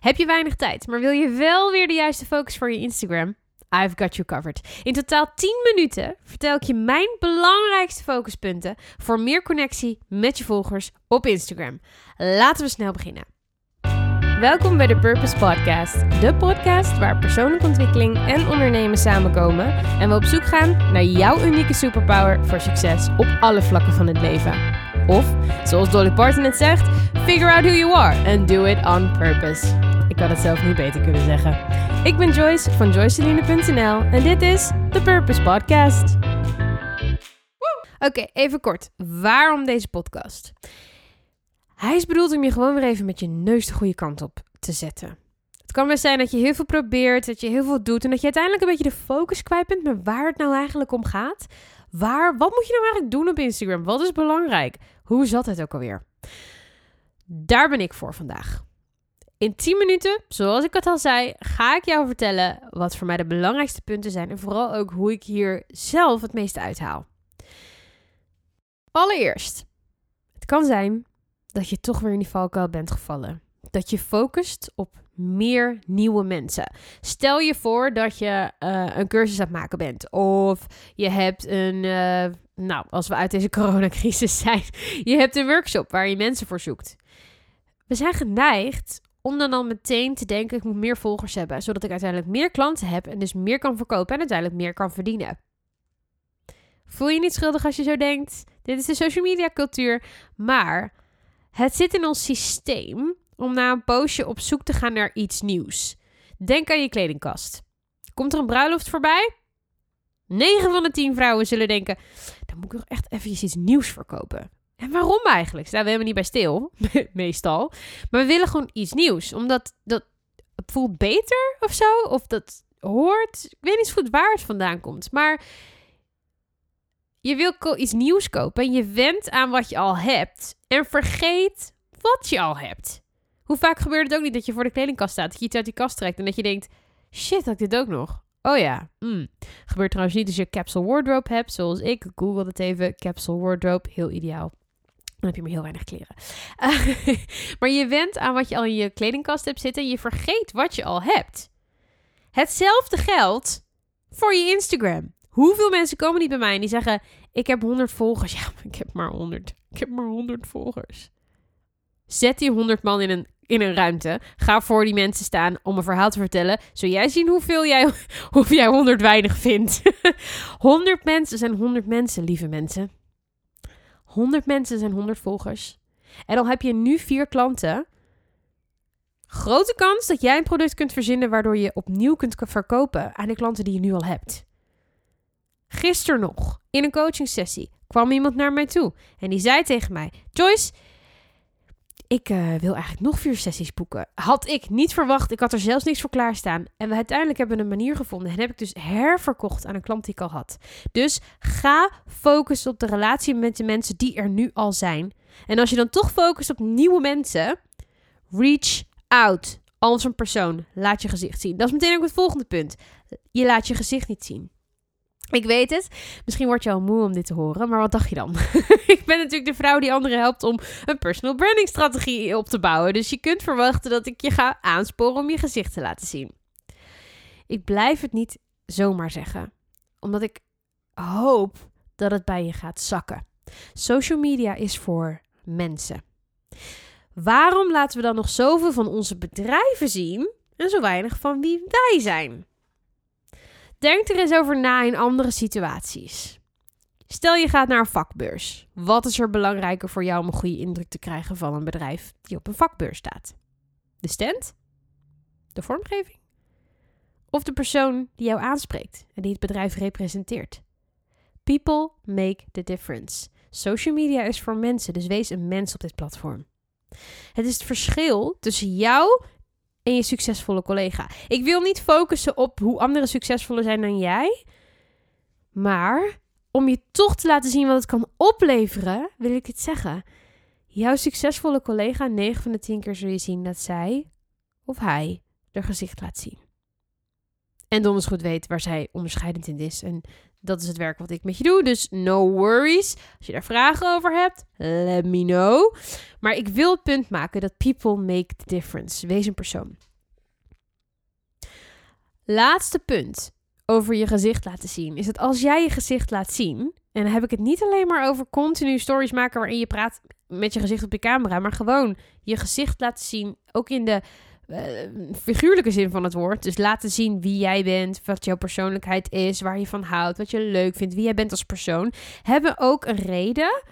Heb je weinig tijd, maar wil je wel weer de juiste focus voor je Instagram? I've got you covered. In totaal 10 minuten vertel ik je mijn belangrijkste focuspunten voor meer connectie met je volgers op Instagram. Laten we snel beginnen. Welkom bij de Purpose Podcast, de podcast waar persoonlijke ontwikkeling en ondernemen samenkomen en we op zoek gaan naar jouw unieke superpower voor succes op alle vlakken van het leven. Of, zoals Dolly Parton het zegt, figure out who you are and do it on purpose. Ik had het zelf niet beter kunnen zeggen. Ik ben Joyce van joyceline.nl en dit is de Purpose Podcast. Oké, even kort. Waarom deze podcast? Hij is bedoeld om je gewoon weer even met je neus de goede kant op te zetten. Het kan best zijn dat je heel veel probeert, dat je heel veel doet en dat je uiteindelijk een beetje de focus kwijt bent met waar het nou eigenlijk om gaat. Waar, wat moet je nou eigenlijk doen op Instagram? Wat is belangrijk? Hoe zat het ook alweer? Daar ben ik voor vandaag. In 10 minuten, zoals ik het al zei, ga ik jou vertellen wat voor mij de belangrijkste punten zijn en vooral ook hoe ik hier zelf het meeste uithaal. Allereerst, het kan zijn dat je toch weer in die valkuil bent gevallen. Dat je focust op meer nieuwe mensen. Stel je voor dat je uh, een cursus aan het maken bent. Of je hebt een, uh, nou, als we uit deze coronacrisis zijn, je hebt een workshop waar je mensen voor zoekt. We zijn geneigd om dan al meteen te denken, ik moet meer volgers hebben. Zodat ik uiteindelijk meer klanten heb en dus meer kan verkopen en uiteindelijk meer kan verdienen. Voel je niet schuldig als je zo denkt? Dit is de social media cultuur. Maar het zit in ons systeem om na een poosje op zoek te gaan naar iets nieuws. Denk aan je kledingkast. Komt er een bruiloft voorbij? 9 van de 10 vrouwen zullen denken: dan moet ik nog echt even iets nieuws verkopen. En waarom eigenlijk? Staan we helemaal niet bij stil, meestal. Maar we willen gewoon iets nieuws, omdat dat voelt beter of zo, of dat hoort. Ik weet niet goed waar het vandaan komt, maar je wil iets nieuws kopen en je went aan wat je al hebt en vergeet wat je al hebt. Hoe vaak gebeurt het ook niet dat je voor de kledingkast staat, dat je iets uit die kast trekt en dat je denkt: shit, had ik dit ook nog? Oh ja, mm. gebeurt trouwens niet als je capsule wardrobe hebt, zoals ik. Google het even, capsule wardrobe, heel ideaal. Dan heb je maar heel weinig kleren. maar je went aan wat je al in je kledingkast hebt zitten en je vergeet wat je al hebt. Hetzelfde geldt voor je Instagram. Hoeveel mensen komen niet bij mij en die zeggen: Ik heb 100 volgers. Ja, ik heb maar 100. Ik heb maar 100 volgers. Zet die 100 man in een in een ruimte. Ga voor die mensen staan om een verhaal te vertellen. Zul jij zien hoeveel jij, hoeveel jij 100 weinig vindt. 100 mensen zijn 100 mensen, lieve mensen. 100 mensen zijn 100 volgers. En dan heb je nu vier klanten. Grote kans dat jij een product kunt verzinnen waardoor je opnieuw kunt verkopen aan de klanten die je nu al hebt. Gisteren nog, in een coaching sessie, kwam iemand naar mij toe en die zei tegen mij: Joyce, ik uh, wil eigenlijk nog vier sessies boeken. Had ik niet verwacht. Ik had er zelfs niks voor klaarstaan. En we uiteindelijk hebben een manier gevonden. En heb ik dus herverkocht aan een klant die ik al had. Dus ga focussen op de relatie met de mensen die er nu al zijn. En als je dan toch focust op nieuwe mensen, reach out als een persoon. Laat je gezicht zien. Dat is meteen ook het volgende punt. Je laat je gezicht niet zien. Ik weet het. Misschien word je al moe om dit te horen, maar wat dacht je dan? ik ben natuurlijk de vrouw die anderen helpt om een personal branding strategie op te bouwen. Dus je kunt verwachten dat ik je ga aansporen om je gezicht te laten zien. Ik blijf het niet zomaar zeggen, omdat ik hoop dat het bij je gaat zakken. Social media is voor mensen. Waarom laten we dan nog zoveel van onze bedrijven zien en zo weinig van wie wij zijn? Denk er eens over na in andere situaties. Stel je gaat naar een vakbeurs. Wat is er belangrijker voor jou om een goede indruk te krijgen van een bedrijf die op een vakbeurs staat? De stand? De vormgeving? Of de persoon die jou aanspreekt en die het bedrijf representeert? People make the difference. Social media is voor mensen, dus wees een mens op dit platform. Het is het verschil tussen jou en je succesvolle collega. Ik wil niet focussen op hoe anderen succesvoller zijn dan jij. Maar om je toch te laten zien wat het kan opleveren, wil ik het zeggen. Jouw succesvolle collega, 9 van de 10 keer zul je zien dat zij of hij er gezicht laat zien. En donders goed weet waar zij onderscheidend in is. En Dat is het werk wat ik met je doe. Dus no worries. Als je daar vragen over hebt, let me know. Maar ik wil het punt maken dat people make the difference. Wees een persoon. Laatste punt over je gezicht laten zien. Is dat als jij je gezicht laat zien. En dan heb ik het niet alleen maar over continu stories maken waarin je praat met je gezicht op je camera. Maar gewoon je gezicht laten zien. Ook in de uh, figuurlijke zin van het woord. Dus laten zien wie jij bent, wat jouw persoonlijkheid is, waar je van houdt, wat je leuk vindt, wie jij bent als persoon. Hebben ook een reden.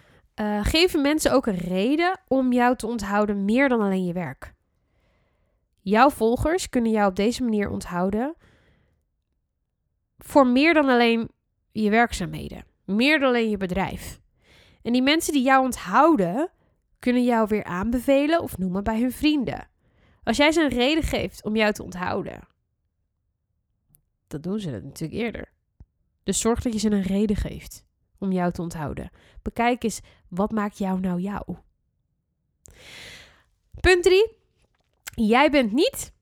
Uh, geven mensen ook een reden om jou te onthouden meer dan alleen je werk. Jouw volgers kunnen jou op deze manier onthouden voor meer dan alleen je werkzaamheden, meer dan alleen je bedrijf. En die mensen die jou onthouden, kunnen jou weer aanbevelen of noemen bij hun vrienden. Als jij ze een reden geeft om jou te onthouden, dan doen ze dat natuurlijk eerder. Dus zorg dat je ze een reden geeft om jou te onthouden. Bekijk eens, wat maakt jou nou jou? Punt 3. Jij bent niet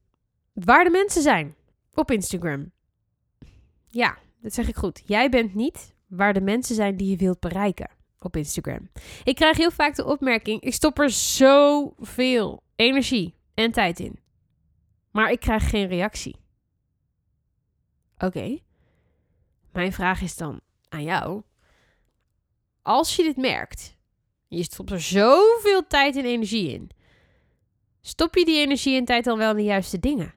waar de mensen zijn op Instagram. Ja, dat zeg ik goed. Jij bent niet waar de mensen zijn die je wilt bereiken op Instagram. Ik krijg heel vaak de opmerking: ik stop er zoveel energie en tijd in. Maar ik krijg geen reactie. Oké. Mijn vraag is dan aan jou. Als je dit merkt, je stopt er zoveel tijd en energie in. Stop je die energie en tijd dan wel in de juiste dingen?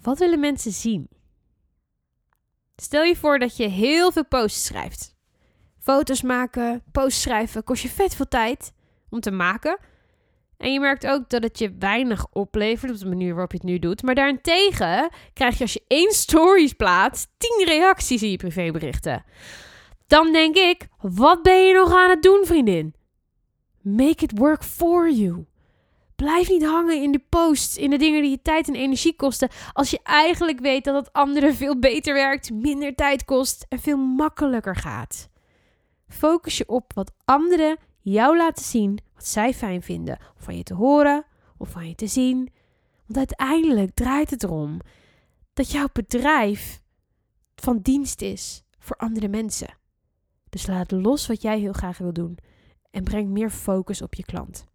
Wat willen mensen zien? Stel je voor dat je heel veel posts schrijft. Foto's maken, posts schrijven kost je vet veel tijd om te maken. En je merkt ook dat het je weinig oplevert op de manier waarop je het nu doet. Maar daarentegen krijg je als je één stories plaatst, tien reacties in je privéberichten. Dan denk ik, wat ben je nog aan het doen, vriendin? Make it work for you. Blijf niet hangen in de posts, in de dingen die je tijd en energie kosten, als je eigenlijk weet dat het anderen veel beter werkt, minder tijd kost en veel makkelijker gaat. Focus je op wat anderen jou laten zien wat zij fijn vinden, of van je te horen of van je te zien. Want uiteindelijk draait het erom dat jouw bedrijf van dienst is voor andere mensen. Dus laat los wat jij heel graag wil doen en breng meer focus op je klant.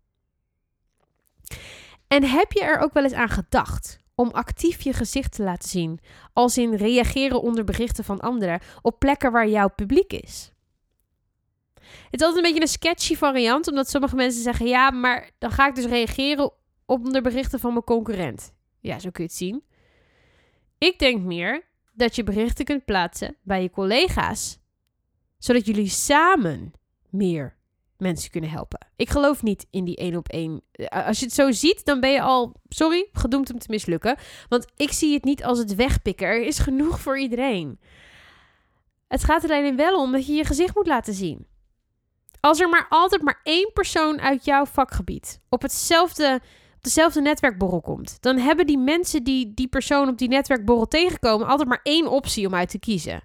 En heb je er ook wel eens aan gedacht om actief je gezicht te laten zien, als in reageren onder berichten van anderen op plekken waar jouw publiek is? Het is altijd een beetje een sketchy variant, omdat sommige mensen zeggen: ja, maar dan ga ik dus reageren op de berichten van mijn concurrent. Ja, zo kun je het zien. Ik denk meer dat je berichten kunt plaatsen bij je collega's, zodat jullie samen meer mensen kunnen helpen. Ik geloof niet in die één op één. Eh, als je het zo ziet, dan ben je al, sorry, gedoemd om te mislukken. Want ik zie het niet als het wegpikken. Er is genoeg voor iedereen. Het gaat er alleen wel om dat je je gezicht moet laten zien. Als er maar altijd maar één persoon uit jouw vakgebied op hetzelfde, op dezelfde netwerkborrel komt, dan hebben die mensen die die persoon op die netwerkborrel tegenkomen altijd maar één optie om uit te kiezen.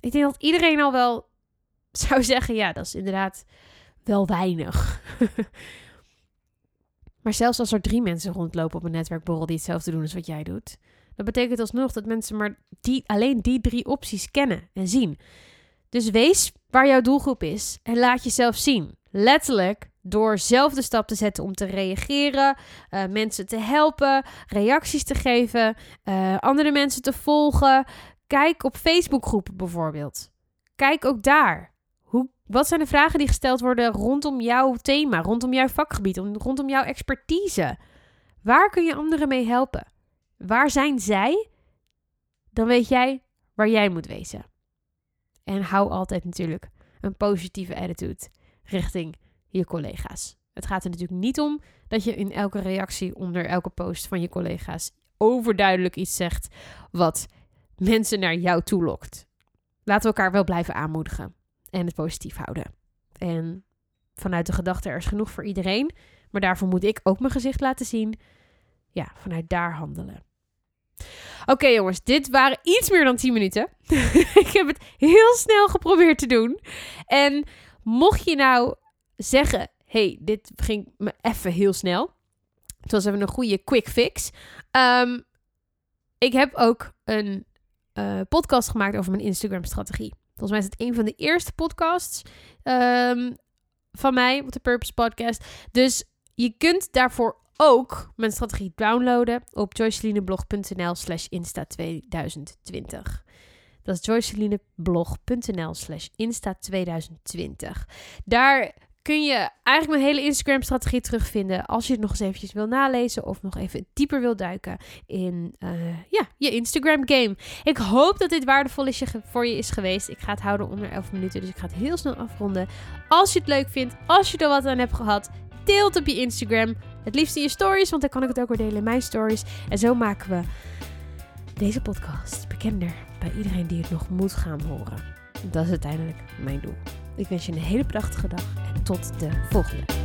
Ik denk dat iedereen al wel zou zeggen, ja, dat is inderdaad wel weinig. maar zelfs als er drie mensen rondlopen op een netwerkborrel die hetzelfde doen als wat jij doet, dat betekent alsnog dat mensen maar die, alleen die drie opties kennen en zien. Dus wees waar jouw doelgroep is en laat jezelf zien. Letterlijk door zelf de stap te zetten om te reageren, uh, mensen te helpen, reacties te geven, uh, andere mensen te volgen. Kijk op Facebookgroepen bijvoorbeeld. Kijk ook daar. Hoe, wat zijn de vragen die gesteld worden rondom jouw thema, rondom jouw vakgebied, rondom jouw expertise? Waar kun je anderen mee helpen? Waar zijn zij? Dan weet jij waar jij moet wezen. En hou altijd natuurlijk een positieve attitude richting je collega's. Het gaat er natuurlijk niet om dat je in elke reactie onder elke post van je collega's overduidelijk iets zegt wat mensen naar jou toe lokt. Laten we elkaar wel blijven aanmoedigen en het positief houden. En vanuit de gedachte er is genoeg voor iedereen, maar daarvoor moet ik ook mijn gezicht laten zien. Ja, vanuit daar handelen. Oké jongens, dit waren iets meer dan 10 minuten. ik heb het heel snel geprobeerd te doen. En mocht je nou zeggen, hey, dit ging me even heel snel. Het was even een goede quick fix. Um, ik heb ook een uh, podcast gemaakt over mijn Instagram-strategie. Volgens mij is het een van de eerste podcasts um, van mij op de Purpose Podcast. Dus je kunt daarvoor ook mijn strategie downloaden op joycelineblog.nl slash insta2020. Dat is joycelineblog.nl slash insta2020. Daar kun je eigenlijk mijn hele Instagram-strategie terugvinden als je het nog eens eventjes wil nalezen of nog even dieper wil duiken in uh, ja, je Instagram-game. Ik hoop dat dit waardevol is voor je is geweest. Ik ga het houden onder 11 minuten, dus ik ga het heel snel afronden. Als je het leuk vindt, als je er wat aan hebt gehad, deel het op je Instagram. Het liefst in je stories, want dan kan ik het ook weer delen in mijn stories. En zo maken we deze podcast bekender bij iedereen die het nog moet gaan horen. Dat is uiteindelijk mijn doel. Ik wens je een hele prachtige dag en tot de volgende.